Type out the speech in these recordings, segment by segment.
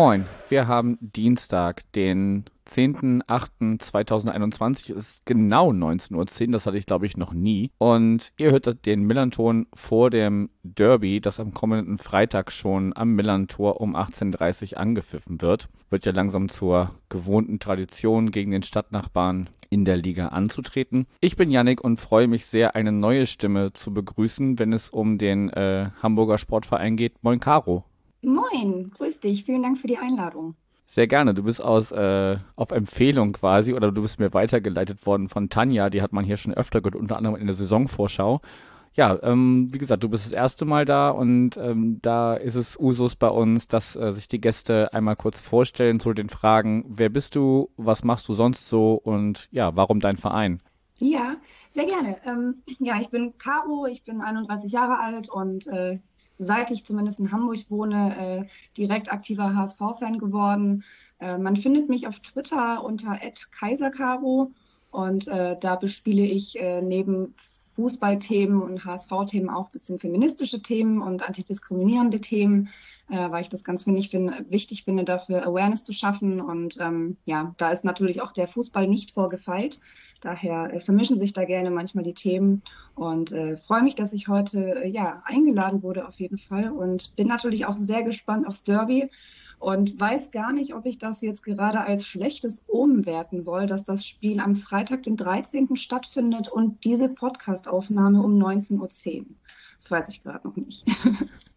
Moin, wir haben Dienstag, den 10.08.2021 ist genau 19.10 Uhr, das hatte ich glaube ich noch nie. Und ihr hört den Millanton vor dem Derby, das am kommenden Freitag schon am Millantor um 18.30 Uhr angepfiffen wird. Wird ja langsam zur gewohnten Tradition gegen den Stadtnachbarn in der Liga anzutreten. Ich bin Yannick und freue mich sehr, eine neue Stimme zu begrüßen, wenn es um den äh, Hamburger Sportverein geht. Moin Caro. Moin, grüß dich. Vielen Dank für die Einladung. Sehr gerne. Du bist aus äh, auf Empfehlung quasi oder du bist mir weitergeleitet worden von Tanja. Die hat man hier schon öfter gehört, unter anderem in der Saisonvorschau. Ja, ähm, wie gesagt, du bist das erste Mal da und ähm, da ist es Usus bei uns, dass äh, sich die Gäste einmal kurz vorstellen zu den Fragen, wer bist du, was machst du sonst so und ja, warum dein Verein? Ja, sehr gerne. Ähm, ja, ich bin Caro, ich bin 31 Jahre alt und äh, seit ich zumindest in Hamburg wohne, äh, direkt aktiver HSV-Fan geworden. Äh, man findet mich auf Twitter unter @kaisercaro und äh, da bespiele ich äh, neben Fußballthemen und HSV-Themen auch ein bisschen feministische Themen und antidiskriminierende Themen, äh, weil ich das ganz find, find, wichtig finde, dafür Awareness zu schaffen. Und ähm, ja, da ist natürlich auch der Fußball nicht vorgefeilt. Daher äh, vermischen sich da gerne manchmal die Themen und äh, freue mich, dass ich heute äh, ja eingeladen wurde auf jeden Fall und bin natürlich auch sehr gespannt aufs Derby und weiß gar nicht, ob ich das jetzt gerade als schlechtes Omen werten soll, dass das Spiel am Freitag, den 13. stattfindet und diese Podcastaufnahme um 19.10 Uhr. Das weiß ich gerade noch nicht.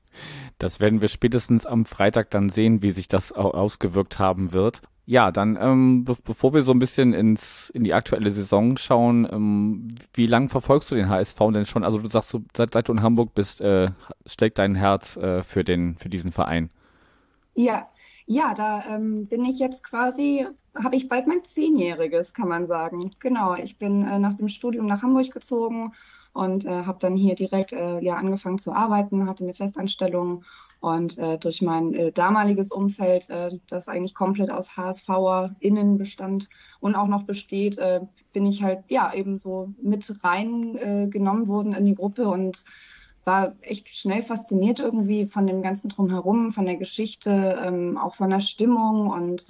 Das werden wir spätestens am Freitag dann sehen, wie sich das ausgewirkt haben wird. Ja, dann ähm, be bevor wir so ein bisschen ins in die aktuelle Saison schauen, ähm, wie lang verfolgst du den HSV denn schon? Also du sagst, du, seit, seit du in Hamburg bist, äh, schlägt dein Herz äh, für den für diesen Verein. Ja, ja, da ähm, bin ich jetzt quasi, habe ich bald mein Zehnjähriges, kann man sagen. Genau, ich bin äh, nach dem Studium nach Hamburg gezogen und äh, habe dann hier direkt äh, ja angefangen zu arbeiten, hatte eine Festanstellung und äh, durch mein äh, damaliges Umfeld, äh, das eigentlich komplett aus HSVerInnen bestand und auch noch besteht, äh, bin ich halt ja eben so mit reingenommen äh, worden in die Gruppe und war echt schnell fasziniert irgendwie von dem ganzen Drumherum, von der Geschichte, ähm, auch von der Stimmung und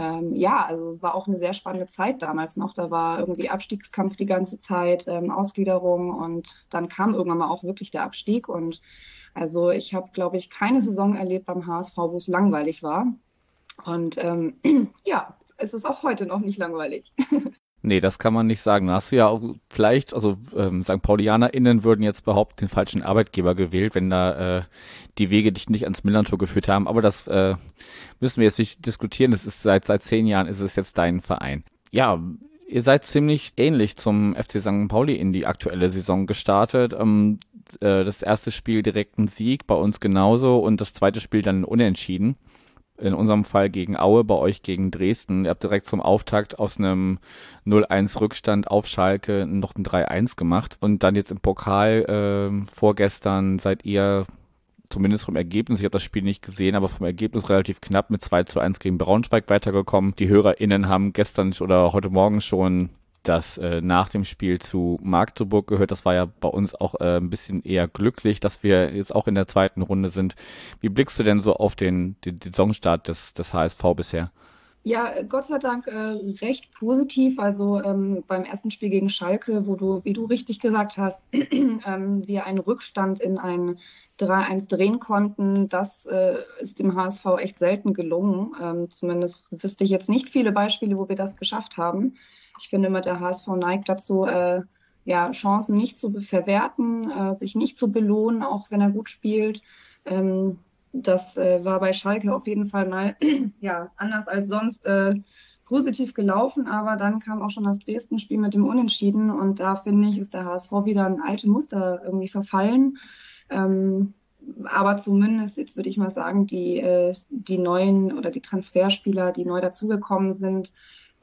ähm, ja, also es war auch eine sehr spannende Zeit damals noch. Da war irgendwie Abstiegskampf die ganze Zeit, ähm, Ausgliederung und dann kam irgendwann mal auch wirklich der Abstieg. Und also ich habe, glaube ich, keine Saison erlebt beim HSV, wo es langweilig war. Und ähm, ja, es ist auch heute noch nicht langweilig. Nee, das kann man nicht sagen. Da hast du ja auch vielleicht, also ähm, St. PaulianerInnen würden jetzt behaupten, den falschen Arbeitgeber gewählt, wenn da äh, die Wege dich nicht ans Millantor geführt haben. Aber das äh, müssen wir jetzt nicht diskutieren. Das ist seit seit zehn Jahren ist es jetzt dein Verein. Ja, ihr seid ziemlich ähnlich zum FC St. Pauli in die aktuelle Saison gestartet. Ähm, äh, das erste Spiel direkt ein Sieg, bei uns genauso und das zweite Spiel dann unentschieden in unserem Fall gegen Aue, bei euch gegen Dresden. Ihr habt direkt zum Auftakt aus einem 0-1 Rückstand auf Schalke noch ein 3-1 gemacht. Und dann jetzt im Pokal äh, vorgestern seid ihr zumindest vom Ergebnis, ich habe das Spiel nicht gesehen, aber vom Ergebnis relativ knapp mit 2 zu 1 gegen Braunschweig weitergekommen. Die HörerInnen haben gestern oder heute Morgen schon das äh, nach dem Spiel zu Magdeburg gehört. Das war ja bei uns auch äh, ein bisschen eher glücklich, dass wir jetzt auch in der zweiten Runde sind. Wie blickst du denn so auf den, den, den Saisonstart des, des HSV bisher? Ja, Gott sei Dank äh, recht positiv. Also ähm, beim ersten Spiel gegen Schalke, wo du, wie du richtig gesagt hast, ähm, wir einen Rückstand in ein 3-1 drehen konnten, das äh, ist dem HSV echt selten gelungen. Ähm, zumindest wüsste ich jetzt nicht viele Beispiele, wo wir das geschafft haben. Ich finde immer, der HSV neigt dazu, äh, ja, Chancen nicht zu verwerten, äh, sich nicht zu belohnen, auch wenn er gut spielt. Ähm, das äh, war bei Schalke auf jeden Fall mal ja, anders als sonst äh, positiv gelaufen, aber dann kam auch schon das Dresden-Spiel mit dem Unentschieden und da finde ich, ist der HSV wieder ein alte Muster irgendwie verfallen. Ähm, aber zumindest, jetzt würde ich mal sagen, die, äh, die neuen oder die Transferspieler, die neu dazugekommen sind,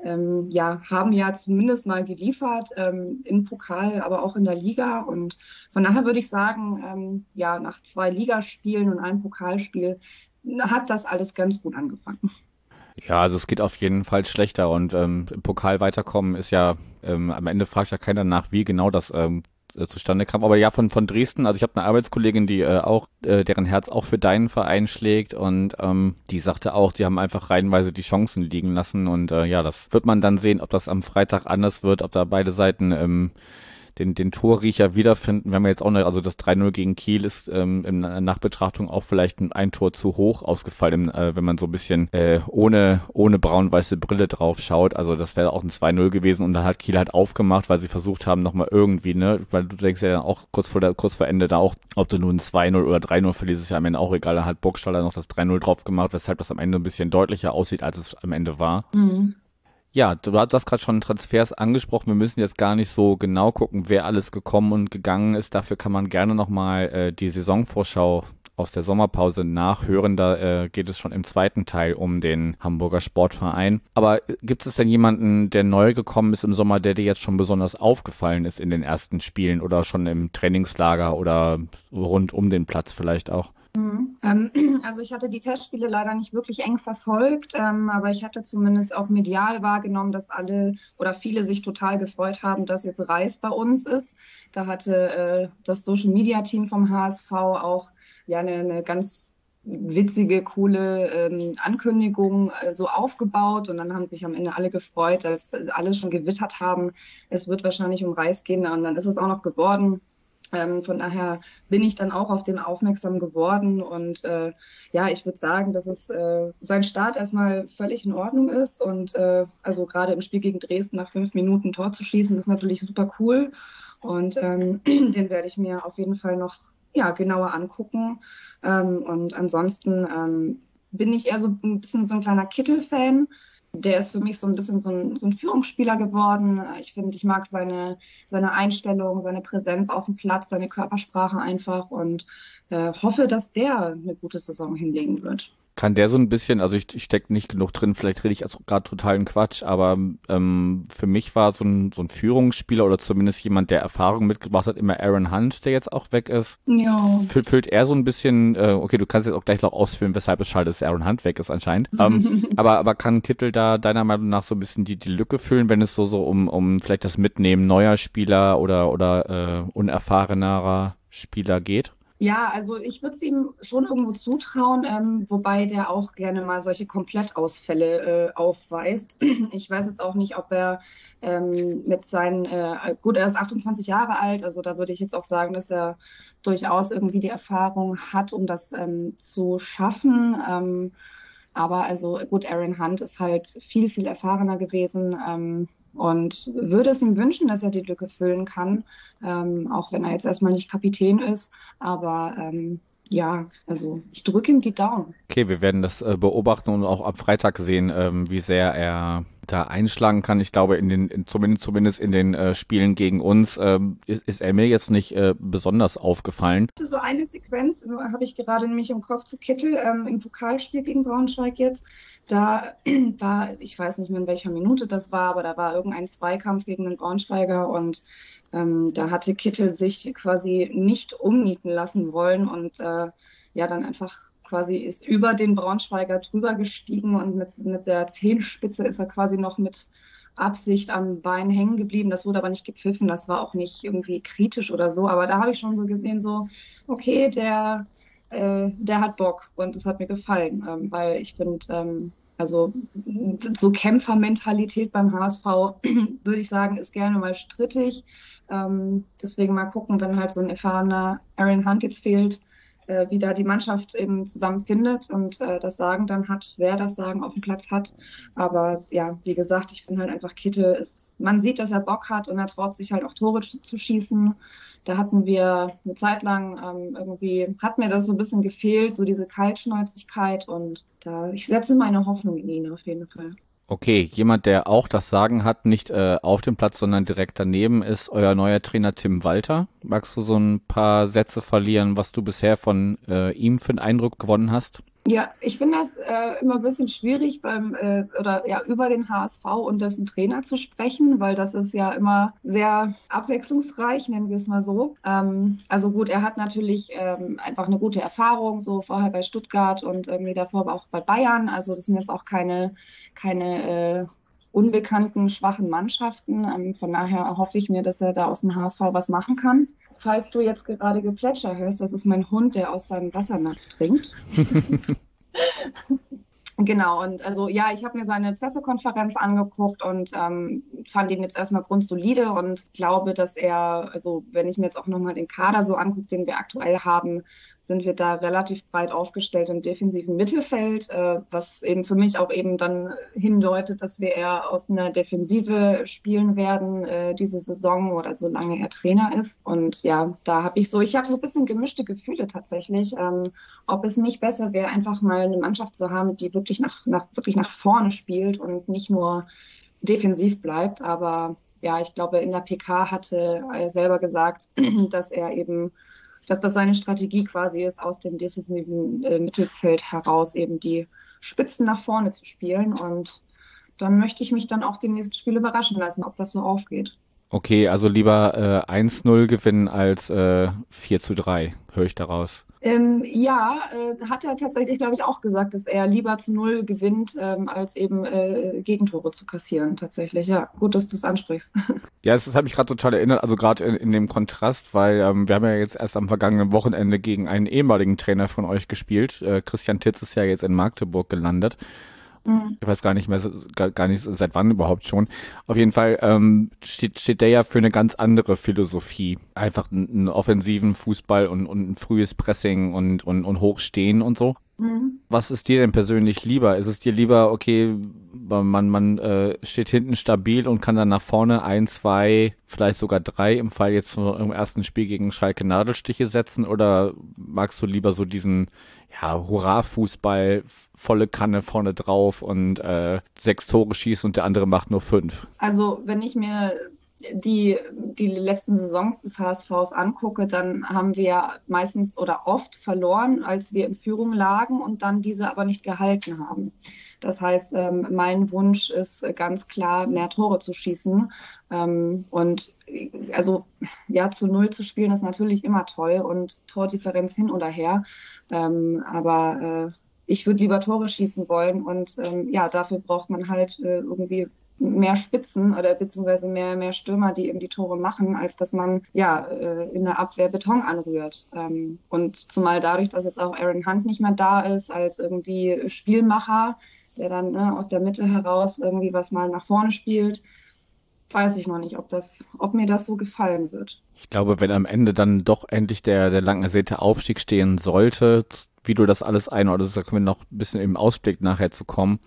ähm, ja, haben ja zumindest mal geliefert ähm, im Pokal, aber auch in der Liga. Und von daher würde ich sagen, ähm, ja, nach zwei Ligaspielen und einem Pokalspiel hat das alles ganz gut angefangen. Ja, also es geht auf jeden Fall schlechter und ähm, im Pokal weiterkommen ist ja, ähm, am Ende fragt ja keiner nach, wie genau das ähm, äh, zustande kam. Aber ja, von, von Dresden, also ich habe eine Arbeitskollegin, die äh, auch, äh, deren Herz auch für deinen Verein schlägt und ähm, die sagte auch, die haben einfach reihenweise die Chancen liegen lassen und äh, ja, das wird man dann sehen, ob das am Freitag anders wird, ob da beide Seiten ähm, den, den Torriecher wiederfinden. wenn wir jetzt auch eine, also das 3-0 gegen Kiel ist ähm, in Nachbetrachtung auch vielleicht ein, ein Tor zu hoch ausgefallen, äh, wenn man so ein bisschen äh, ohne, ohne braun-weiße Brille drauf schaut. Also das wäre auch ein 2-0 gewesen und dann hat Kiel halt aufgemacht, weil sie versucht haben, nochmal irgendwie, ne, weil du denkst ja dann auch kurz vor der, kurz vor Ende da auch, ob du nun 2-0 oder 3-0 verlierst, ist ja am Ende auch egal. Da hat Burgstaller noch das 3-0 drauf gemacht, weshalb das am Ende ein bisschen deutlicher aussieht, als es am Ende war. Mhm. Ja, du hast gerade schon Transfers angesprochen. Wir müssen jetzt gar nicht so genau gucken, wer alles gekommen und gegangen ist. Dafür kann man gerne nochmal äh, die Saisonvorschau aus der Sommerpause nachhören. Da äh, geht es schon im zweiten Teil um den Hamburger Sportverein. Aber äh, gibt es denn jemanden, der neu gekommen ist im Sommer, der dir jetzt schon besonders aufgefallen ist in den ersten Spielen oder schon im Trainingslager oder rund um den Platz vielleicht auch? Mhm. Ähm, also ich hatte die Testspiele leider nicht wirklich eng verfolgt, ähm, aber ich hatte zumindest auch medial wahrgenommen, dass alle oder viele sich total gefreut haben, dass jetzt Reis bei uns ist. Da hatte äh, das Social Media Team vom HSV auch ja eine, eine ganz witzige, coole ähm, Ankündigung äh, so aufgebaut und dann haben sich am Ende alle gefreut, als alle schon gewittert haben, es wird wahrscheinlich um Reis gehen und dann ist es auch noch geworden. Ähm, von daher bin ich dann auch auf den aufmerksam geworden und äh, ja, ich würde sagen, dass es äh, sein Start erstmal völlig in Ordnung ist und äh, also gerade im Spiel gegen Dresden nach fünf Minuten Tor zu schießen, ist natürlich super cool und ähm, den werde ich mir auf jeden Fall noch ja genauer angucken. Ähm, und ansonsten ähm, bin ich eher so ein bisschen so ein kleiner Kittel-Fan der ist für mich so ein bisschen so ein, so ein Führungsspieler geworden. Ich finde, ich mag seine, seine Einstellung, seine Präsenz auf dem Platz, seine Körpersprache einfach und äh, hoffe, dass der eine gute Saison hinlegen wird kann der so ein bisschen, also ich, ich stecke nicht genug drin, vielleicht rede ich also gerade totalen Quatsch, aber ähm, für mich war so ein, so ein Führungsspieler oder zumindest jemand, der Erfahrung mitgebracht hat, immer Aaron Hunt, der jetzt auch weg ist. Ja. Füllt, füllt er so ein bisschen, äh, okay, du kannst jetzt auch gleich noch ausführen, weshalb es schade ist, dass Aaron Hunt weg ist anscheinend. ähm, aber, aber kann Kittel da deiner Meinung nach so ein bisschen die, die Lücke füllen, wenn es so, so um, um vielleicht das Mitnehmen neuer Spieler oder, oder äh, unerfahrenerer Spieler geht? Ja, also ich würde es ihm schon irgendwo zutrauen, ähm, wobei der auch gerne mal solche Komplettausfälle äh, aufweist. Ich weiß jetzt auch nicht, ob er ähm, mit seinen, äh, gut, er ist 28 Jahre alt, also da würde ich jetzt auch sagen, dass er durchaus irgendwie die Erfahrung hat, um das ähm, zu schaffen. Ähm, aber also gut, Aaron Hunt ist halt viel, viel erfahrener gewesen. Und würde es ihm wünschen, dass er die Lücke füllen kann, ähm, auch wenn er jetzt erstmal nicht Kapitän ist. Aber ähm, ja, also ich drücke ihm die Daumen. Okay, wir werden das äh, beobachten und auch am Freitag sehen, ähm, wie sehr er da einschlagen kann. Ich glaube, in den, in, zumindest, zumindest in den äh, Spielen gegen uns ähm, ist, ist er mir jetzt nicht äh, besonders aufgefallen. So eine Sequenz habe ich gerade nämlich im Kopf zu Kittel ähm, im Pokalspiel gegen Braunschweig jetzt. Da war, ich weiß nicht mehr in welcher Minute das war, aber da war irgendein Zweikampf gegen den Braunschweiger und ähm, da hatte Kittel sich quasi nicht umnieten lassen wollen und äh, ja, dann einfach quasi ist über den Braunschweiger drüber gestiegen und mit, mit der Zehenspitze ist er quasi noch mit Absicht am Bein hängen geblieben. Das wurde aber nicht gepfiffen, das war auch nicht irgendwie kritisch oder so. Aber da habe ich schon so gesehen, so, okay, der, äh, der hat Bock und das hat mir gefallen, ähm, weil ich finde, ähm, also so Kämpfermentalität beim HSV, würde ich sagen, ist gerne mal strittig. Ähm, deswegen mal gucken, wenn halt so ein erfahrener Aaron Hunt jetzt fehlt, äh, wie da die Mannschaft eben zusammenfindet und äh, das Sagen dann hat, wer das Sagen auf dem Platz hat. Aber ja, wie gesagt, ich finde halt einfach Kittel ist, man sieht, dass er Bock hat und er traut sich halt auch Tore zu schießen. Da hatten wir eine Zeit lang ähm, irgendwie, hat mir das so ein bisschen gefehlt, so diese Kaltschnäuzigkeit und da, ich setze meine Hoffnung in ihn auf jeden Fall. Okay, jemand, der auch das Sagen hat, nicht äh, auf dem Platz, sondern direkt daneben, ist euer neuer Trainer Tim Walter. Magst du so ein paar Sätze verlieren, was du bisher von äh, ihm für einen Eindruck gewonnen hast? Ja, ich finde das äh, immer ein bisschen schwierig beim äh, oder ja über den HSV und dessen Trainer zu sprechen, weil das ist ja immer sehr abwechslungsreich, nennen wir es mal so. Ähm, also gut, er hat natürlich ähm, einfach eine gute Erfahrung, so vorher bei Stuttgart und irgendwie davor auch bei Bayern. Also das sind jetzt auch keine keine äh, unbekannten, schwachen Mannschaften. Ähm, von daher hoffe ich mir, dass er da aus dem HSV was machen kann. Falls du jetzt gerade Geplätscher hörst, das ist mein Hund, der aus seinem Wassernapf trinkt. Genau, und also ja, ich habe mir seine Pressekonferenz angeguckt und ähm, fand ihn jetzt erstmal grundsolide und glaube, dass er, also wenn ich mir jetzt auch nochmal den Kader so angucke, den wir aktuell haben, sind wir da relativ breit aufgestellt im defensiven Mittelfeld, äh, was eben für mich auch eben dann hindeutet, dass wir eher aus einer Defensive spielen werden äh, diese Saison oder solange er Trainer ist. Und ja, da habe ich so, ich habe so ein bisschen gemischte Gefühle tatsächlich, ähm, ob es nicht besser wäre, einfach mal eine Mannschaft zu haben, die wirklich nach, nach wirklich nach vorne spielt und nicht nur defensiv bleibt. Aber ja, ich glaube, in der PK hatte er selber gesagt, dass er eben dass das seine Strategie quasi ist, aus dem defensiven äh, Mittelfeld heraus eben die Spitzen nach vorne zu spielen. Und dann möchte ich mich dann auch die nächsten Spiele überraschen lassen, ob das so aufgeht. Okay, also lieber äh, 1-0 gewinnen als äh, 4 zu 3, höre ich daraus. Ähm, ja, äh, hat er tatsächlich, glaube ich, auch gesagt, dass er lieber zu Null gewinnt, ähm, als eben äh, Gegentore zu kassieren. Tatsächlich, ja. Gut, dass du das ansprichst. Ja, das, das hat mich gerade total erinnert, also gerade in, in, dem Kontrast, weil ähm, wir haben ja jetzt erst am vergangenen Wochenende gegen einen ehemaligen Trainer von euch gespielt. Äh, Christian Titz ist ja jetzt in Magdeburg gelandet. Mhm. Ich weiß gar nicht mehr, gar, nicht seit wann überhaupt schon. Auf jeden Fall ähm, steht, steht der ja für eine ganz andere Philosophie. Einfach einen, offensiven Fußball und, und ein frühes Pressing und, und, und Hochstehen und so. Mhm. Was ist dir denn persönlich lieber? Ist es dir lieber, okay, man, man äh, steht hinten stabil und kann dann nach vorne ein, zwei, vielleicht sogar drei im Fall jetzt im ersten Spiel gegen Schalke Nadelstiche setzen oder magst du lieber so diesen ja, Hurra-Fußball, volle Kanne vorne drauf und äh, sechs Tore schießen und der andere macht nur fünf. Also wenn ich mir die, die letzten Saisons des HSVs angucke, dann haben wir meistens oder oft verloren, als wir in Führung lagen und dann diese aber nicht gehalten haben. Das heißt, ähm, mein Wunsch ist ganz klar, mehr Tore zu schießen. Ähm, und also ja, zu Null zu spielen ist natürlich immer toll und Tordifferenz hin oder her. Ähm, aber äh, ich würde lieber Tore schießen wollen und ähm, ja, dafür braucht man halt äh, irgendwie mehr Spitzen oder beziehungsweise mehr, mehr Stürmer, die eben die Tore machen, als dass man ja äh, in der Abwehr Beton anrührt. Ähm, und zumal dadurch, dass jetzt auch Aaron Hunt nicht mehr da ist als irgendwie Spielmacher, der dann ne, aus der Mitte heraus irgendwie was mal nach vorne spielt, weiß ich noch nicht, ob das, ob mir das so gefallen wird. Ich glaube, wenn am Ende dann doch endlich der, der lang ersehnte Aufstieg stehen sollte, wie du das alles einordnest, da können wir noch ein bisschen im Ausblick nachher zu kommen,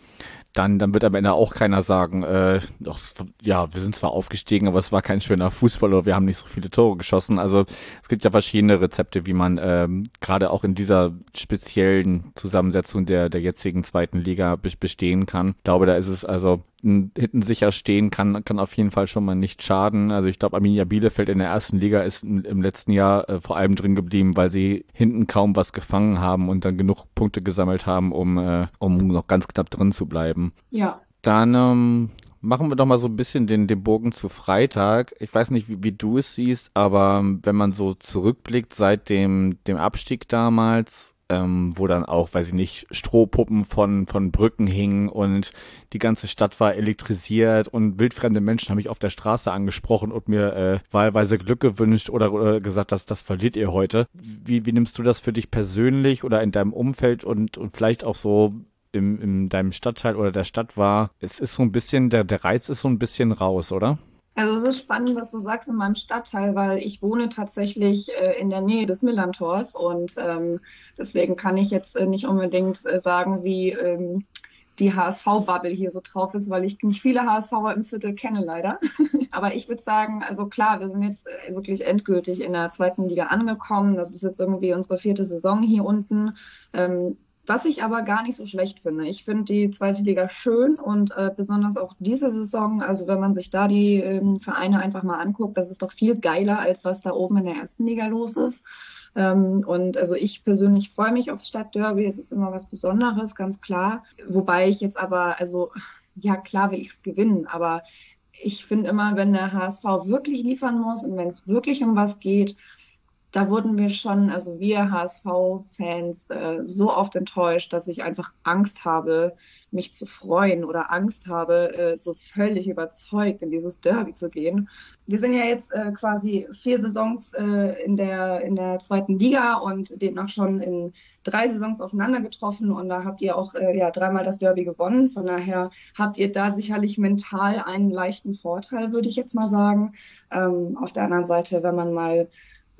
dann, dann wird am Ende auch keiner sagen, äh, doch, ja, wir sind zwar aufgestiegen, aber es war kein schöner Fußball oder wir haben nicht so viele Tore geschossen. Also es gibt ja verschiedene Rezepte, wie man ähm, gerade auch in dieser speziellen Zusammensetzung der, der jetzigen zweiten Liga bestehen kann. Ich glaube, da ist es also hinten sicher stehen kann, kann auf jeden Fall schon mal nicht schaden. Also ich glaube, Arminia Bielefeld in der ersten Liga ist im, im letzten Jahr äh, vor allem drin geblieben, weil sie hinten kaum was gefangen haben und dann genug Punkte gesammelt haben, um, äh, um noch ganz knapp drin zu bleiben. Ja. Dann ähm, machen wir doch mal so ein bisschen den, den Bogen zu Freitag. Ich weiß nicht, wie, wie du es siehst, aber wenn man so zurückblickt seit dem, dem Abstieg damals, ähm, wo dann auch, weiß ich nicht, Strohpuppen von, von Brücken hingen und die ganze Stadt war elektrisiert und wildfremde Menschen haben mich auf der Straße angesprochen und mir äh, wahlweise Glück gewünscht oder, oder gesagt, dass das verliert ihr heute. Wie, wie nimmst du das für dich persönlich oder in deinem Umfeld und, und vielleicht auch so im, in deinem Stadtteil oder der Stadt war? Es ist so ein bisschen, der, der Reiz ist so ein bisschen raus, oder? Also es ist spannend, was du sagst in meinem Stadtteil, weil ich wohne tatsächlich äh, in der Nähe des Millantors und ähm, deswegen kann ich jetzt äh, nicht unbedingt äh, sagen, wie ähm, die HSV-Bubble hier so drauf ist, weil ich nicht viele HSVer im Viertel kenne leider. Aber ich würde sagen, also klar, wir sind jetzt wirklich endgültig in der zweiten Liga angekommen. Das ist jetzt irgendwie unsere vierte Saison hier unten. Ähm, was ich aber gar nicht so schlecht finde. Ich finde die zweite Liga schön und äh, besonders auch diese Saison, also wenn man sich da die ähm, Vereine einfach mal anguckt, das ist doch viel geiler, als was da oben in der ersten Liga los ist. Ähm, und also ich persönlich freue mich aufs Stadtderby. Es ist immer was Besonderes, ganz klar. Wobei ich jetzt aber, also ja klar will ich es gewinnen, aber ich finde immer, wenn der HSV wirklich liefern muss und wenn es wirklich um was geht, da wurden wir schon, also wir HSV-Fans, äh, so oft enttäuscht, dass ich einfach Angst habe, mich zu freuen oder Angst habe, äh, so völlig überzeugt in dieses Derby zu gehen. Wir sind ja jetzt äh, quasi vier Saisons äh, in, der, in der zweiten Liga und demnach schon in drei Saisons aufeinander getroffen und da habt ihr auch äh, ja, dreimal das Derby gewonnen. Von daher habt ihr da sicherlich mental einen leichten Vorteil, würde ich jetzt mal sagen. Ähm, auf der anderen Seite, wenn man mal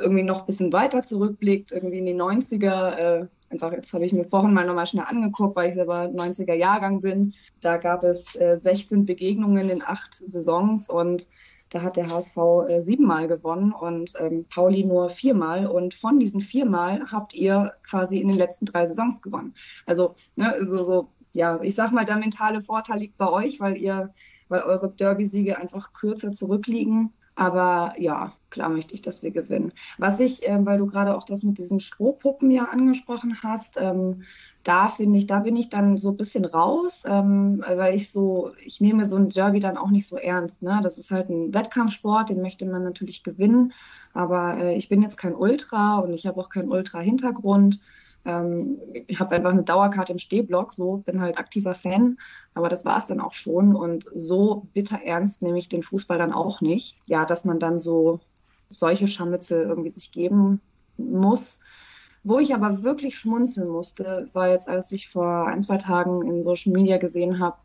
irgendwie noch ein bisschen weiter zurückblickt, irgendwie in die 90er, äh, einfach jetzt habe ich mir vorhin mal nochmal schnell angeguckt, weil ich selber 90er Jahrgang bin. Da gab es äh, 16 Begegnungen in acht Saisons und da hat der HSV äh, siebenmal gewonnen und ähm, Pauli nur viermal. Und von diesen viermal habt ihr quasi in den letzten drei Saisons gewonnen. Also, ne, so, so, ja, ich sag mal, der mentale Vorteil liegt bei euch, weil ihr, weil eure Derby-Siege einfach kürzer zurückliegen. Aber ja, klar möchte ich, dass wir gewinnen. Was ich, äh, weil du gerade auch das mit diesen Strohpuppen ja angesprochen hast, ähm, da finde ich, da bin ich dann so ein bisschen raus, ähm, weil ich so, ich nehme so ein Derby dann auch nicht so ernst. Ne? Das ist halt ein Wettkampfsport, den möchte man natürlich gewinnen. Aber äh, ich bin jetzt kein Ultra und ich habe auch keinen Ultra-Hintergrund. Ähm, ich habe einfach eine Dauerkarte im Stehblock, so bin halt aktiver Fan, aber das war es dann auch schon. Und so bitter ernst nehme ich den Fußball dann auch nicht. Ja, dass man dann so solche Scharmützel irgendwie sich geben muss. Wo ich aber wirklich schmunzeln musste, war jetzt, als ich vor ein, zwei Tagen in Social Media gesehen habe,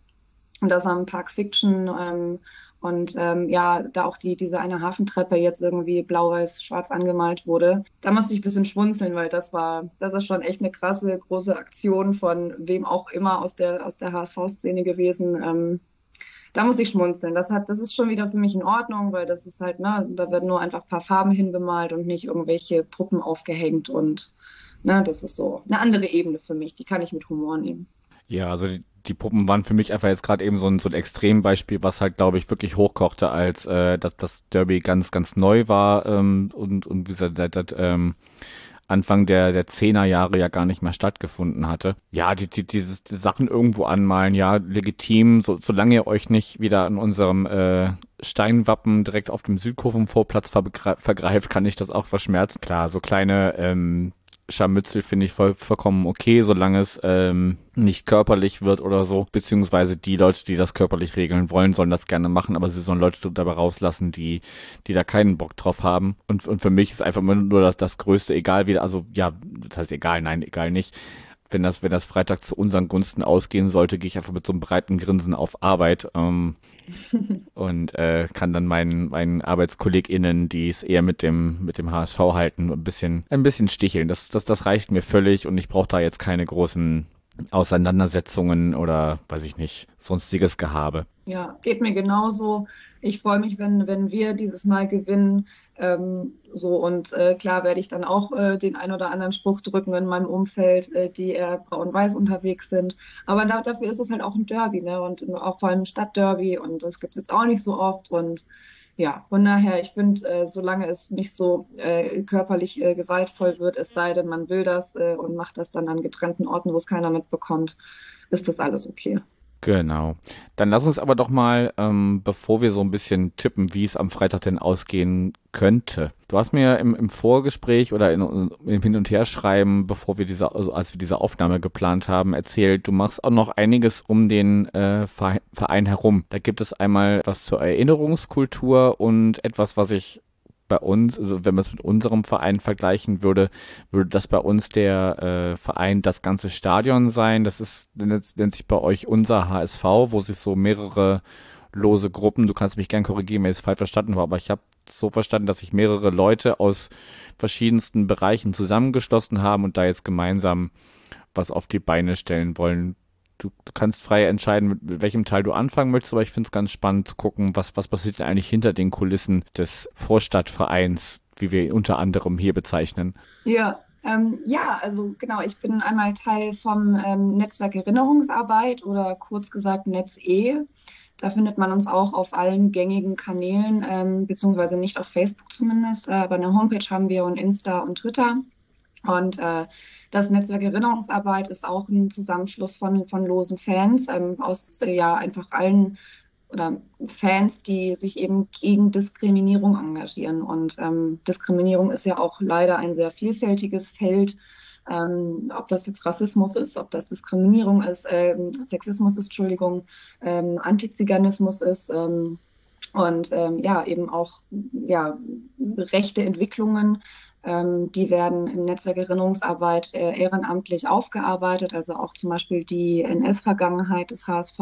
dass am Park Fiction ähm, und ähm, ja, da auch die, diese eine Hafentreppe jetzt irgendwie blau-weiß-schwarz angemalt wurde, da musste ich ein bisschen schmunzeln, weil das war, das ist schon echt eine krasse, große Aktion von wem auch immer aus der, aus der HSV-Szene gewesen. Ähm, da muss ich schmunzeln. Das hat, das ist schon wieder für mich in Ordnung, weil das ist halt, ne, da werden nur einfach ein paar Farben hingemalt und nicht irgendwelche Puppen aufgehängt und ne, das ist so eine andere Ebene für mich. Die kann ich mit Humor nehmen. Ja, also die Puppen waren für mich einfach jetzt gerade eben so ein, so ein Extrembeispiel, was halt, glaube ich, wirklich hochkochte, als äh, dass das Derby ganz, ganz neu war ähm, und, und wie gesagt, das, das, ähm, Anfang der, der Zehnerjahre ja gar nicht mehr stattgefunden hatte. Ja, die, die, diese die Sachen irgendwo anmalen, ja, legitim, so, solange ihr euch nicht wieder an unserem äh, Steinwappen direkt auf dem Südkurvenvorplatz vergreift, kann ich das auch verschmerzen. Klar, so kleine ähm, Scharmützel finde ich voll, vollkommen okay, solange es ähm, nicht körperlich wird oder so. Beziehungsweise die Leute, die das körperlich regeln wollen, sollen das gerne machen, aber sie sollen Leute dabei rauslassen, die, die da keinen Bock drauf haben. Und, und für mich ist einfach nur das, das Größte, egal wie, also ja, das heißt egal, nein, egal nicht wenn das, wenn das Freitag zu unseren Gunsten ausgehen sollte, gehe ich einfach mit so einem breiten Grinsen auf Arbeit ähm, und äh, kann dann meinen, meinen ArbeitskollegInnen, die es eher mit dem, mit dem HSV halten, ein bisschen, ein bisschen sticheln. Das, das, das reicht mir völlig und ich brauche da jetzt keine großen Auseinandersetzungen oder weiß ich nicht, sonstiges Gehabe. Ja, geht mir genauso. Ich freue mich, wenn, wenn wir dieses Mal gewinnen. Ähm, so und äh, klar werde ich dann auch äh, den ein oder anderen Spruch drücken in meinem Umfeld, äh, die eher braun-weiß unterwegs sind. Aber da, dafür ist es halt auch ein Derby, ne? Und auch vor allem ein Stadtderby und das gibt es jetzt auch nicht so oft. Und ja, von daher, ich finde, äh, solange es nicht so äh, körperlich äh, gewaltvoll wird, es sei denn, man will das und macht das dann an getrennten Orten, wo es keiner mitbekommt, ist das alles okay. Genau. Dann lass uns aber doch mal, ähm, bevor wir so ein bisschen tippen, wie es am Freitag denn ausgehen könnte. Du hast mir im, im Vorgespräch oder in, im Hin- und Herschreiben, bevor wir diese, also als wir diese Aufnahme geplant haben, erzählt, du machst auch noch einiges um den äh, Verein herum. Da gibt es einmal was zur Erinnerungskultur und etwas, was ich bei uns, also wenn man es mit unserem Verein vergleichen würde, würde das bei uns der äh, Verein das ganze Stadion sein. Das ist nennt, nennt sich bei euch unser HSV, wo sich so mehrere lose Gruppen, du kannst mich gern korrigieren, wenn ich es falsch verstanden habe, aber ich habe so verstanden, dass sich mehrere Leute aus verschiedensten Bereichen zusammengeschlossen haben und da jetzt gemeinsam was auf die Beine stellen wollen du, du kannst frei entscheiden, mit, mit welchem Teil du anfangen möchtest, aber ich finde es ganz spannend zu gucken, was, was passiert denn eigentlich hinter den Kulissen des Vorstadtvereins, wie wir ihn unter anderem hier bezeichnen. Ja, ähm, ja, also genau, ich bin einmal Teil vom ähm, Netzwerk Erinnerungsarbeit oder kurz gesagt NetzE. Da findet man uns auch auf allen gängigen Kanälen, ähm, beziehungsweise nicht auf Facebook zumindest, äh, aber eine Homepage haben wir und Insta und Twitter. Und äh, das Netzwerk Erinnerungsarbeit ist auch ein Zusammenschluss von, von losen Fans ähm, aus ja einfach allen oder Fans, die sich eben gegen Diskriminierung engagieren. Und ähm, Diskriminierung ist ja auch leider ein sehr vielfältiges Feld. Ähm, ob das jetzt Rassismus ist, ob das Diskriminierung ist, ähm, Sexismus ist, Entschuldigung, ähm, Antiziganismus ist ähm, und ähm, ja, eben auch ja, rechte Entwicklungen, die werden im Netzwerk Erinnerungsarbeit äh, ehrenamtlich aufgearbeitet, also auch zum Beispiel die NS-Vergangenheit des HSV.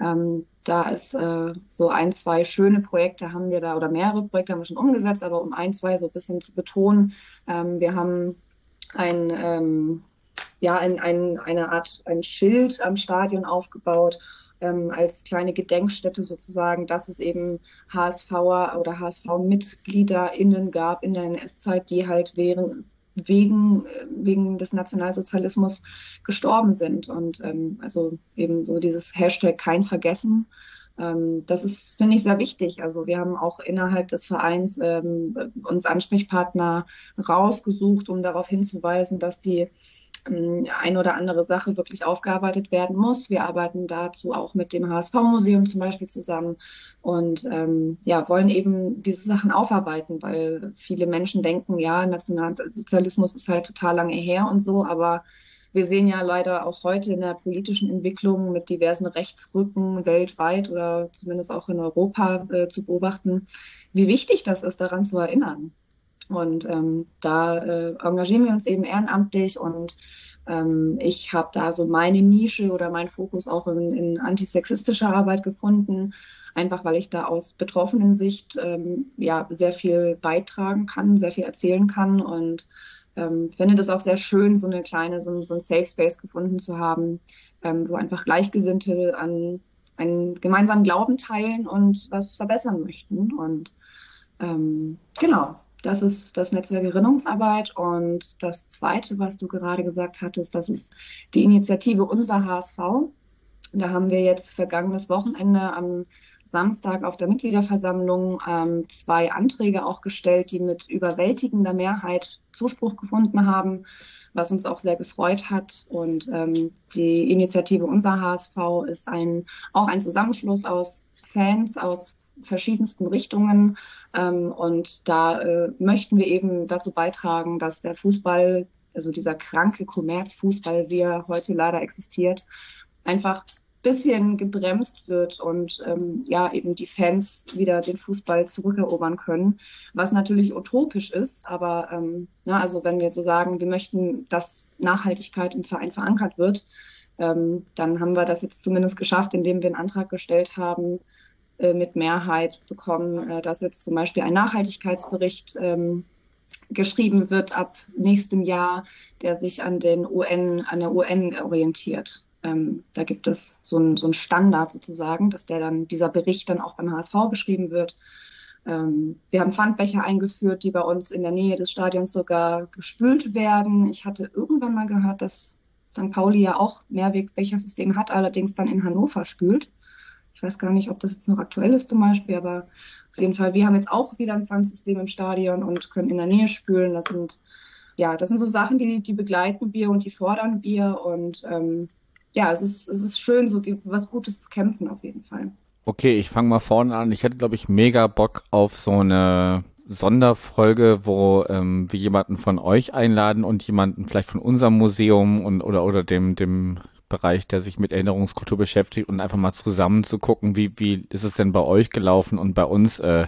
Ähm, da ist äh, so ein, zwei schöne Projekte haben wir da oder mehrere Projekte haben wir schon umgesetzt, aber um ein, zwei so ein bisschen zu betonen, ähm, wir haben ein, ähm, ja, ein, ein, eine Art ein Schild am Stadion aufgebaut ähm, als kleine Gedenkstätte sozusagen, dass es eben HSVer oder HSV-MitgliederInnen gab in der NS-Zeit, die halt während, wegen, wegen des Nationalsozialismus gestorben sind. Und ähm, also eben so dieses Hashtag kein Vergessen. Ähm, das ist, finde ich, sehr wichtig. Also wir haben auch innerhalb des Vereins ähm, uns Ansprechpartner rausgesucht, um darauf hinzuweisen, dass die ein oder andere Sache wirklich aufgearbeitet werden muss. Wir arbeiten dazu auch mit dem HSV-Museum zum Beispiel zusammen und ähm, ja, wollen eben diese Sachen aufarbeiten, weil viele Menschen denken, ja, Nationalsozialismus ist halt total lange her und so, aber wir sehen ja leider auch heute in der politischen Entwicklung mit diversen Rechtsrücken weltweit oder zumindest auch in Europa äh, zu beobachten, wie wichtig das ist, daran zu erinnern. Und ähm, da äh, engagieren wir uns eben ehrenamtlich und ähm, ich habe da so meine Nische oder meinen Fokus auch in, in antisexistischer Arbeit gefunden, einfach weil ich da aus betroffenen Sicht ähm, ja sehr viel beitragen kann, sehr viel erzählen kann und ähm, finde das auch sehr schön, so eine kleine, so, so ein Safe Space gefunden zu haben, ähm, wo einfach Gleichgesinnte an einen gemeinsamen Glauben teilen und was verbessern möchten. Und ähm, genau, das ist das Netzwerk Erinnerungsarbeit. Und das Zweite, was du gerade gesagt hattest, das ist die Initiative Unser HSV. Da haben wir jetzt vergangenes Wochenende am Samstag auf der Mitgliederversammlung ähm, zwei Anträge auch gestellt, die mit überwältigender Mehrheit Zuspruch gefunden haben, was uns auch sehr gefreut hat. Und ähm, die Initiative Unser HSV ist ein, auch ein Zusammenschluss aus Fans aus verschiedensten Richtungen. Ähm, und da äh, möchten wir eben dazu beitragen, dass der Fußball, also dieser kranke Kommerzfußball, wie er heute leider existiert, einfach bisschen gebremst wird und ähm, ja eben die Fans wieder den Fußball zurückerobern können, was natürlich utopisch ist, aber ähm, ja, also wenn wir so sagen, wir möchten, dass Nachhaltigkeit im Verein verankert wird, ähm, dann haben wir das jetzt zumindest geschafft, indem wir einen Antrag gestellt haben, mit Mehrheit bekommen, äh, dass jetzt zum Beispiel ein Nachhaltigkeitsbericht ähm, geschrieben wird ab nächstem Jahr, der sich an den UN, an der UN orientiert. Ähm, da gibt es so einen so Standard sozusagen, dass der dann, dieser Bericht dann auch beim HSV geschrieben wird. Ähm, wir haben Pfandbecher eingeführt, die bei uns in der Nähe des Stadions sogar gespült werden. Ich hatte irgendwann mal gehört, dass St. Pauli ja auch Mehrwegbechersystem hat, allerdings dann in Hannover spült. Ich weiß gar nicht, ob das jetzt noch aktuell ist zum Beispiel, aber auf jeden Fall, wir haben jetzt auch wieder ein Pfandsystem im Stadion und können in der Nähe spülen. Das sind, ja, das sind so Sachen, die, die begleiten wir und die fordern wir. Und ähm, ja, es ist, es ist schön, so was Gutes zu kämpfen auf jeden Fall. Okay, ich fange mal vorne an. Ich hätte, glaube ich, mega Bock auf so eine Sonderfolge, wo ähm, wir jemanden von euch einladen und jemanden vielleicht von unserem Museum und oder oder dem dem Bereich, der sich mit Erinnerungskultur beschäftigt und einfach mal zusammen zu gucken, wie, wie ist es denn bei euch gelaufen und bei uns äh,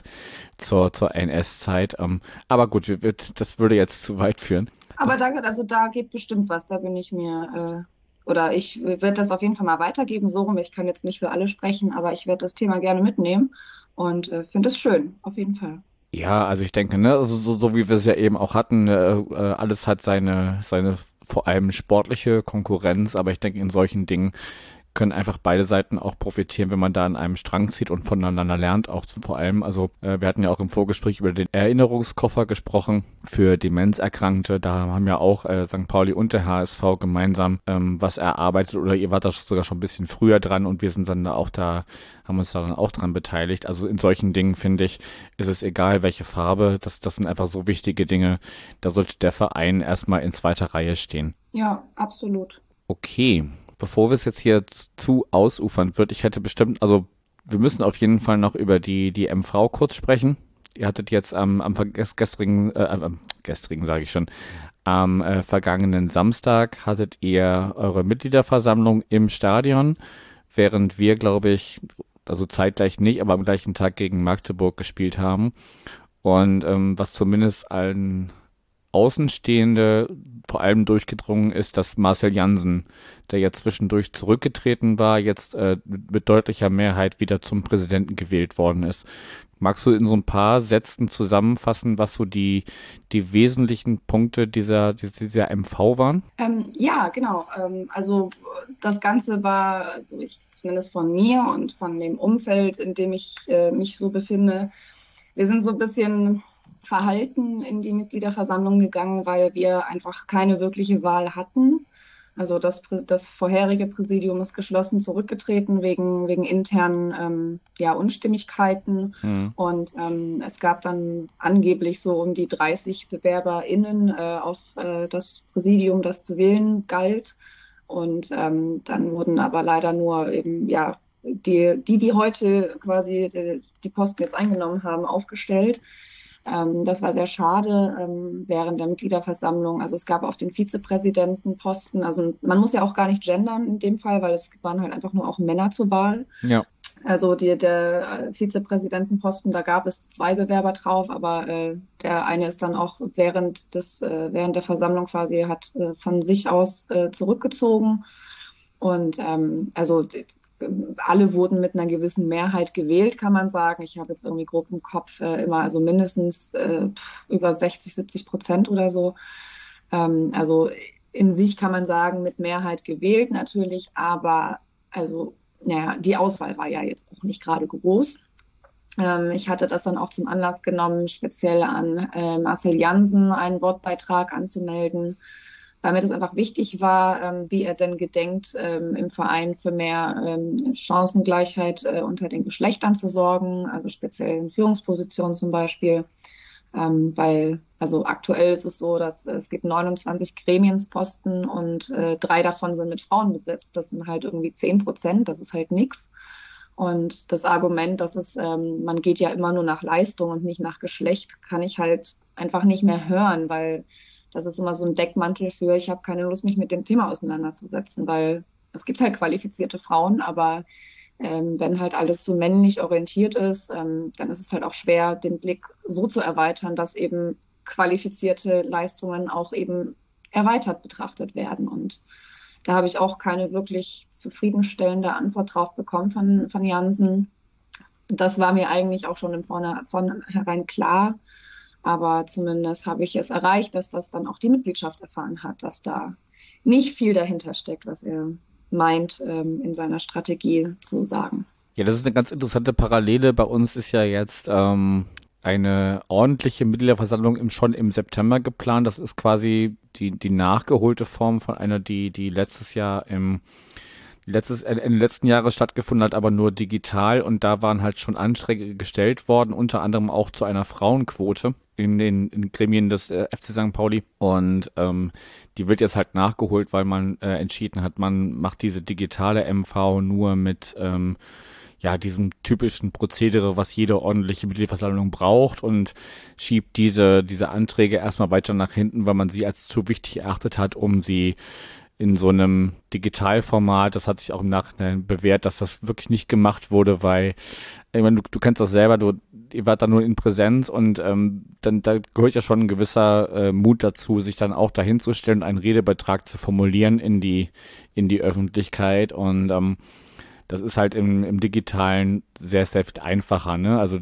zur, zur NS-Zeit. Ähm, aber gut, wird, das würde jetzt zu weit führen. Aber danke, also da geht bestimmt was, da bin ich mir, äh, oder ich werde das auf jeden Fall mal weitergeben, so rum. Ich kann jetzt nicht für alle sprechen, aber ich werde das Thema gerne mitnehmen und äh, finde es schön, auf jeden Fall. Ja, also ich denke, ne, so, so, so wie wir es ja eben auch hatten, äh, äh alles hat seine, seine vor allem sportliche Konkurrenz, aber ich denke, in solchen Dingen können einfach beide Seiten auch profitieren, wenn man da an einem Strang zieht und voneinander lernt, auch vor allem. Also äh, wir hatten ja auch im Vorgespräch über den Erinnerungskoffer gesprochen für Demenzerkrankte. Da haben ja auch äh, St. Pauli und der HSV gemeinsam ähm, was erarbeitet oder ihr wart da sogar schon ein bisschen früher dran und wir sind dann auch da, haben uns daran auch dran beteiligt. Also in solchen Dingen finde ich, ist es egal, welche Farbe. Das, das sind einfach so wichtige Dinge. Da sollte der Verein erstmal in zweiter Reihe stehen. Ja, absolut. Okay, bevor wir es jetzt hier zu ausufern wird, ich hätte bestimmt, also wir müssen auf jeden Fall noch über die, die MV kurz sprechen. Ihr hattet jetzt am, am gestrigen, äh, am gestrigen sage ich schon, am äh, vergangenen Samstag hattet ihr eure Mitgliederversammlung im Stadion, während wir, glaube ich, also zeitgleich nicht, aber am gleichen Tag gegen Magdeburg gespielt haben. Und ähm, was zumindest allen Außenstehende vor allem durchgedrungen ist, dass Marcel Jansen, der jetzt zwischendurch zurückgetreten war, jetzt äh, mit deutlicher Mehrheit wieder zum Präsidenten gewählt worden ist. Magst du in so ein paar Sätzen zusammenfassen, was so die, die wesentlichen Punkte dieser, dieser MV waren? Ähm, ja, genau. Ähm, also das Ganze war, also ich zumindest von mir und von dem Umfeld, in dem ich äh, mich so befinde, wir sind so ein bisschen verhalten in die Mitgliederversammlung gegangen, weil wir einfach keine wirkliche Wahl hatten. Also das, das vorherige Präsidium ist geschlossen zurückgetreten wegen, wegen internen ähm, ja, Unstimmigkeiten. Mhm. Und ähm, es gab dann angeblich so um die 30 BewerberInnen äh, auf äh, das Präsidium, das zu wählen galt. Und ähm, dann wurden aber leider nur eben, ja, die, die, die heute quasi die, die Posten jetzt eingenommen haben, aufgestellt. Ähm, das war sehr schade ähm, während der Mitgliederversammlung. Also es gab auf den Vizepräsidentenposten, also man muss ja auch gar nicht gendern in dem Fall, weil es waren halt einfach nur auch Männer zur Wahl. Ja. Also die, der äh, Vizepräsidentenposten, da gab es zwei Bewerber drauf, aber äh, der eine ist dann auch während des, äh, während der Versammlung quasi hat äh, von sich aus äh, zurückgezogen. Und ähm, also alle wurden mit einer gewissen Mehrheit gewählt, kann man sagen. Ich habe jetzt irgendwie grob im Kopf äh, immer also mindestens äh, über 60, 70 Prozent oder so. Ähm, also in sich kann man sagen, mit Mehrheit gewählt natürlich, aber also naja, die Auswahl war ja jetzt auch nicht gerade groß. Ähm, ich hatte das dann auch zum Anlass genommen, speziell an äh, Marcel Jansen einen Wortbeitrag anzumelden weil mir das einfach wichtig war, ähm, wie er denn gedenkt, ähm, im Verein für mehr ähm, Chancengleichheit äh, unter den Geschlechtern zu sorgen, also speziell in Führungspositionen zum Beispiel. Ähm, weil, also aktuell ist es so, dass äh, es gibt 29 Gremiensposten und äh, drei davon sind mit Frauen besetzt. Das sind halt irgendwie 10 Prozent, das ist halt nichts. Und das Argument, dass es, ähm, man geht ja immer nur nach Leistung und nicht nach Geschlecht, kann ich halt einfach nicht mehr hören, weil das ist immer so ein Deckmantel für, ich habe keine Lust, mich mit dem Thema auseinanderzusetzen, weil es gibt halt qualifizierte Frauen, aber ähm, wenn halt alles so männlich orientiert ist, ähm, dann ist es halt auch schwer, den Blick so zu erweitern, dass eben qualifizierte Leistungen auch eben erweitert betrachtet werden. Und da habe ich auch keine wirklich zufriedenstellende Antwort drauf bekommen von, von Jansen. Das war mir eigentlich auch schon im Vornherein klar. Aber zumindest habe ich es erreicht, dass das dann auch die Mitgliedschaft erfahren hat, dass da nicht viel dahinter steckt, was er meint, ähm, in seiner Strategie zu sagen. Ja, das ist eine ganz interessante Parallele. Bei uns ist ja jetzt ähm, eine ordentliche Mitgliederversammlung im, schon im September geplant. Das ist quasi die, die nachgeholte Form von einer, die, die letztes Jahr im letztes, in den letzten Jahren stattgefunden hat, aber nur digital und da waren halt schon Anträge gestellt worden, unter anderem auch zu einer Frauenquote in den, in Gremien des äh, FC St. Pauli. Und ähm, die wird jetzt halt nachgeholt, weil man äh, entschieden hat, man macht diese digitale MV nur mit ähm, ja, diesem typischen Prozedere, was jede ordentliche Mitgliederversammlung braucht und schiebt diese, diese Anträge erstmal weiter nach hinten, weil man sie als zu wichtig erachtet hat, um sie in so einem Digitalformat, das hat sich auch im Nachhinein bewährt, dass das wirklich nicht gemacht wurde, weil, ich meine, du, du kennst das selber, du, ihr wart da nur in Präsenz und ähm, dann da gehört ja schon ein gewisser äh, Mut dazu, sich dann auch dahin zu stellen und einen Redebetrag zu formulieren in die, in die Öffentlichkeit und ähm, das ist halt im, im Digitalen sehr, sehr viel einfacher, ne? Also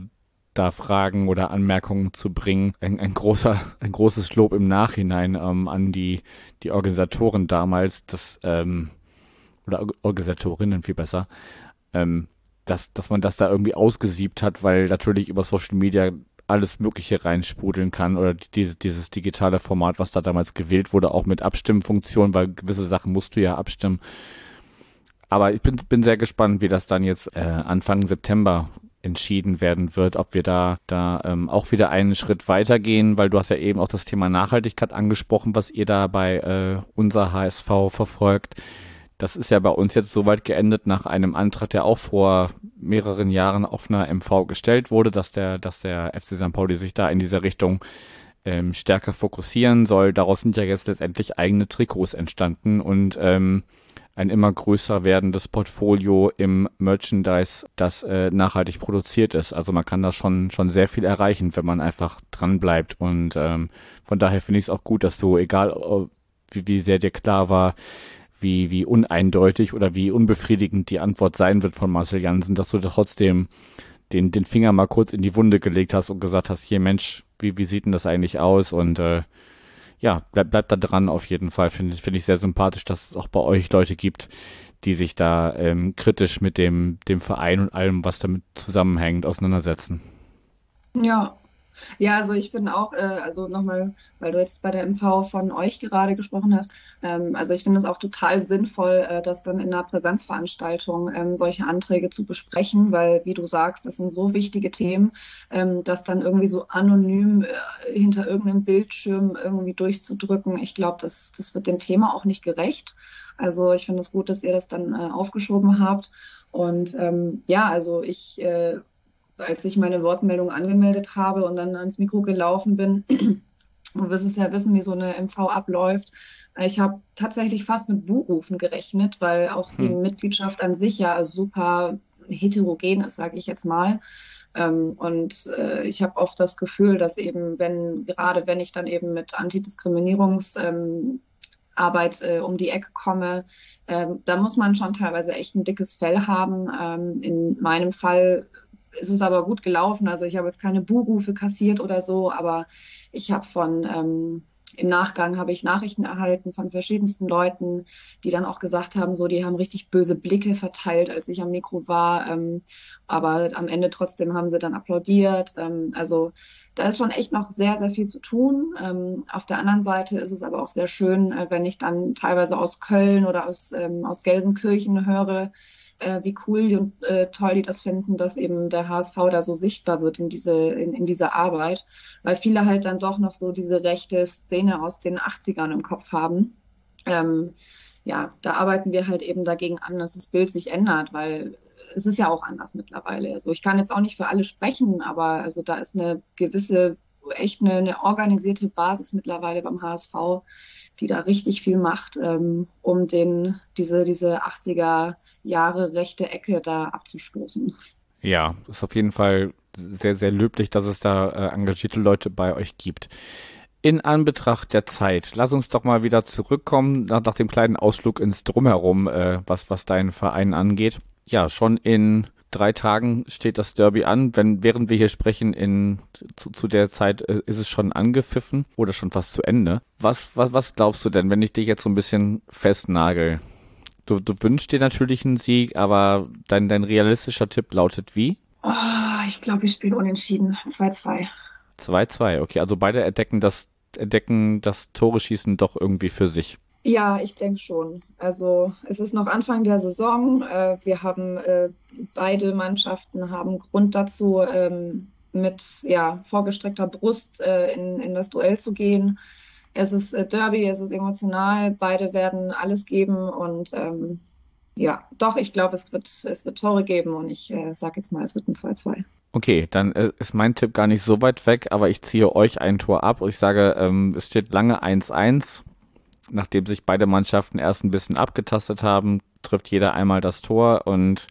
da Fragen oder Anmerkungen zu bringen. Ein, ein großer, ein großes Lob im Nachhinein ähm, an die, die Organisatoren damals, das, ähm, oder Organisatorinnen viel besser, ähm, dass, dass man das da irgendwie ausgesiebt hat, weil natürlich über Social Media alles Mögliche reinsprudeln kann oder diese, dieses digitale Format, was da damals gewählt wurde, auch mit Abstimmfunktion, weil gewisse Sachen musst du ja abstimmen. Aber ich bin, bin sehr gespannt, wie das dann jetzt äh, Anfang September entschieden werden wird, ob wir da da ähm, auch wieder einen Schritt weitergehen, weil du hast ja eben auch das Thema Nachhaltigkeit angesprochen, was ihr da bei äh, unser HSV verfolgt. Das ist ja bei uns jetzt soweit geendet nach einem Antrag, der auch vor mehreren Jahren auf einer MV gestellt wurde, dass der, dass der FC St. Pauli sich da in dieser Richtung ähm, stärker fokussieren soll. Daraus sind ja jetzt letztendlich eigene Trikots entstanden und ähm, ein immer größer werdendes Portfolio im Merchandise, das äh, nachhaltig produziert ist. Also man kann da schon schon sehr viel erreichen, wenn man einfach dran bleibt. Und ähm, von daher finde ich es auch gut, dass du, egal wie, wie sehr dir klar war, wie, wie uneindeutig oder wie unbefriedigend die Antwort sein wird von Marcel Jansen, dass du trotzdem den, den Finger mal kurz in die Wunde gelegt hast und gesagt hast, hier Mensch, wie, wie sieht denn das eigentlich aus? Und äh, ja, bleibt bleib da dran auf jeden Fall. Finde find ich sehr sympathisch, dass es auch bei euch Leute gibt, die sich da ähm, kritisch mit dem, dem Verein und allem, was damit zusammenhängt, auseinandersetzen. Ja, ja, also ich finde auch, äh, also nochmal, weil du jetzt bei der MV von euch gerade gesprochen hast, ähm, also ich finde es auch total sinnvoll, äh, das dann in einer Präsenzveranstaltung ähm, solche Anträge zu besprechen, weil, wie du sagst, das sind so wichtige Themen, ähm, das dann irgendwie so anonym äh, hinter irgendeinem Bildschirm irgendwie durchzudrücken. Ich glaube, das, das wird dem Thema auch nicht gerecht. Also ich finde es gut, dass ihr das dann äh, aufgeschoben habt. Und ähm, ja, also ich äh, als ich meine Wortmeldung angemeldet habe und dann ans Mikro gelaufen bin, du wirst es ja wissen, wie so eine MV abläuft. Ich habe tatsächlich fast mit Buchrufen gerechnet, weil auch die hm. Mitgliedschaft an sich ja super heterogen ist, sage ich jetzt mal. Ähm, und äh, ich habe oft das Gefühl, dass eben, wenn, gerade wenn ich dann eben mit Antidiskriminierungsarbeit ähm, äh, um die Ecke komme, ähm, da muss man schon teilweise echt ein dickes Fell haben. In meinem Fall ist es aber gut gelaufen. Also ich habe jetzt keine Buhrufe kassiert oder so, aber ich habe von ähm, im Nachgang habe ich Nachrichten erhalten von verschiedensten Leuten, die dann auch gesagt haben, so, die haben richtig böse Blicke verteilt, als ich am Mikro war. Ähm, aber am Ende trotzdem haben sie dann applaudiert. Ähm, also da ist schon echt noch sehr, sehr viel zu tun. Ähm, auf der anderen Seite ist es aber auch sehr schön, äh, wenn ich dann teilweise aus Köln oder aus, ähm, aus Gelsenkirchen höre, äh, wie cool und äh, toll die das finden, dass eben der HSV da so sichtbar wird in diese, in, in dieser Arbeit, weil viele halt dann doch noch so diese rechte Szene aus den 80ern im Kopf haben. Ähm, ja, da arbeiten wir halt eben dagegen an, dass das Bild sich ändert, weil es ist ja auch anders mittlerweile. Also ich kann jetzt auch nicht für alle sprechen, aber also da ist eine gewisse, echt eine, eine organisierte Basis mittlerweile beim HSV, die da richtig viel macht, ähm, um den, diese, diese 80er Jahre rechte Ecke da abzustoßen. Ja, ist auf jeden Fall sehr, sehr löblich, dass es da äh, engagierte Leute bei euch gibt. In Anbetracht der Zeit, lass uns doch mal wieder zurückkommen nach, nach dem kleinen Ausflug ins Drumherum, äh, was, was deinen Verein angeht. Ja, schon in drei Tagen steht das Derby an. Wenn, während wir hier sprechen, in, zu, zu der Zeit äh, ist es schon angepfiffen oder schon fast zu Ende. Was, was, was glaubst du denn, wenn ich dich jetzt so ein bisschen festnagel? Du, du wünschst dir natürlich einen Sieg, aber dein, dein realistischer Tipp lautet wie? Oh, ich glaube, wir spielen unentschieden. 2-2. 2-2, okay. Also beide entdecken das, entdecken das Tore schießen doch irgendwie für sich. Ja, ich denke schon. Also es ist noch Anfang der Saison. Äh, wir haben äh, beide Mannschaften haben Grund dazu, ähm, mit ja, vorgestreckter Brust äh, in, in das Duell zu gehen es ist äh, Derby, es ist emotional, beide werden alles geben und ähm, ja, doch, ich glaube, es wird, es wird Tore geben und ich äh, sage jetzt mal, es wird ein 2-2. Okay, dann äh, ist mein Tipp gar nicht so weit weg, aber ich ziehe euch ein Tor ab und ich sage, ähm, es steht lange 1-1. Nachdem sich beide Mannschaften erst ein bisschen abgetastet haben, trifft jeder einmal das Tor und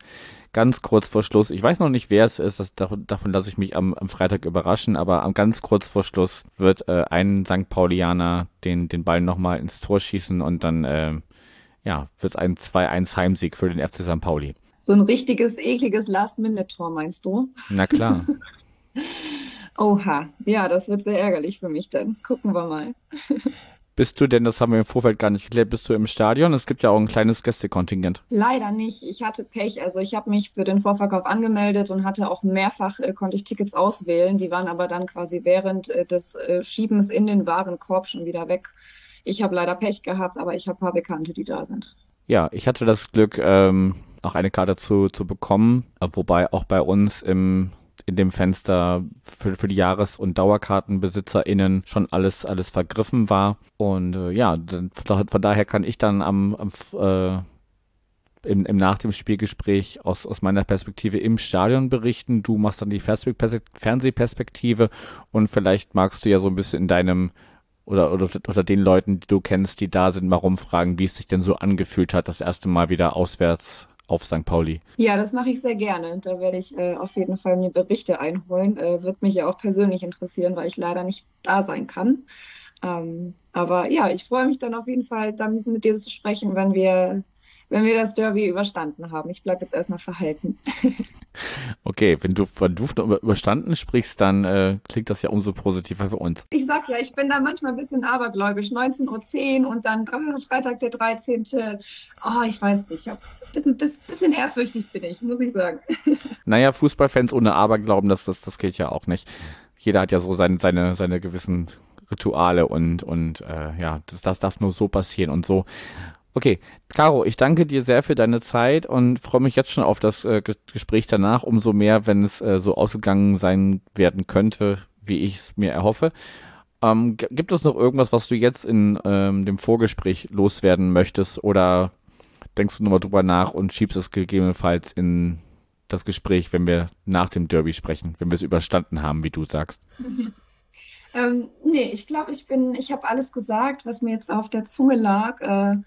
ganz kurz vor Schluss, ich weiß noch nicht, wer es ist, das, davon, davon lasse ich mich am, am, Freitag überraschen, aber am ganz kurz vor Schluss wird äh, ein St. Paulianer den, den Ball nochmal ins Tor schießen und dann äh, ja, wird es ein 2-1 Heimsieg für den FC St. Pauli. So ein richtiges, ekliges Last-Minute-Tor, meinst du? Na klar. Oha, ja, das wird sehr ärgerlich für mich dann. Gucken wir mal. Bist du denn, das haben wir im Vorfeld gar nicht geklärt, bist du im Stadion? Es gibt ja auch ein kleines Gästekontingent. Leider nicht. Ich hatte Pech. Also ich habe mich für den Vorverkauf angemeldet und hatte auch mehrfach, äh, konnte ich Tickets auswählen. Die waren aber dann quasi während äh, des äh, Schiebens in den Warenkorb schon wieder weg. Ich habe leider Pech gehabt, aber ich habe ein paar Bekannte, die da sind. Ja, ich hatte das Glück, ähm, auch eine Karte zu, zu bekommen, wobei auch bei uns im in dem Fenster für, für die Jahres- und DauerkartenbesitzerInnen schon alles, alles vergriffen war. Und äh, ja, von daher kann ich dann am, am äh, im, im nach dem Spielgespräch aus, aus meiner Perspektive im Stadion berichten. Du machst dann die Fernsehperspektive und vielleicht magst du ja so ein bisschen in deinem oder, oder oder den Leuten, die du kennst, die da sind, mal rumfragen, wie es sich denn so angefühlt hat, das erste Mal wieder auswärts auf St. Pauli. Ja, das mache ich sehr gerne. Da werde ich äh, auf jeden Fall mir Berichte einholen. Äh, wird mich ja auch persönlich interessieren, weil ich leider nicht da sein kann. Ähm, aber ja, ich freue mich dann auf jeden Fall, dann mit dir zu sprechen, wenn wir wenn wir das Derby überstanden haben. Ich bleibe jetzt erstmal verhalten. Okay, wenn du von Duft überstanden sprichst, dann äh, klingt das ja umso positiver für uns. Ich sag ja, ich bin da manchmal ein bisschen abergläubisch. 19.10 Uhr und dann Freitag der 13. Oh, ich weiß nicht. Ein bisschen ehrfürchtig bin ich, muss ich sagen. Naja, Fußballfans ohne Aberglauben, das, das, das geht ja auch nicht. Jeder hat ja so seine, seine, seine gewissen Rituale und, und äh, ja, das, das darf nur so passieren und so. Okay, Caro, ich danke dir sehr für deine Zeit und freue mich jetzt schon auf das äh, Gespräch danach, umso mehr, wenn es äh, so ausgegangen sein werden könnte, wie ich es mir erhoffe. Ähm, gibt es noch irgendwas, was du jetzt in ähm, dem Vorgespräch loswerden möchtest oder denkst du nochmal drüber nach und schiebst es gegebenenfalls in das Gespräch, wenn wir nach dem Derby sprechen, wenn wir es überstanden haben, wie du sagst? ähm, nee, ich glaube, ich bin, ich habe alles gesagt, was mir jetzt auf der Zunge lag. Äh,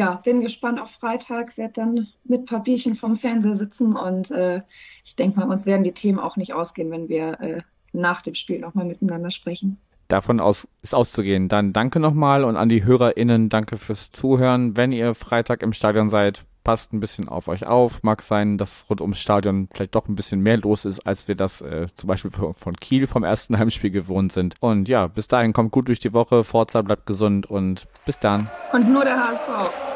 ja, bin gespannt auf Freitag, werde dann mit Papierchen vom Fernseher sitzen und äh, ich denke mal, uns werden die Themen auch nicht ausgehen, wenn wir äh, nach dem Spiel nochmal miteinander sprechen. Davon aus ist auszugehen. Dann danke nochmal und an die HörerInnen danke fürs Zuhören. Wenn ihr Freitag im Stadion seid, passt ein bisschen auf euch auf. Mag sein, dass rund ums Stadion vielleicht doch ein bisschen mehr los ist, als wir das äh, zum Beispiel von Kiel vom ersten Heimspiel gewohnt sind. Und ja, bis dahin kommt gut durch die Woche. Forza bleibt gesund und bis dann. Und nur der HSV.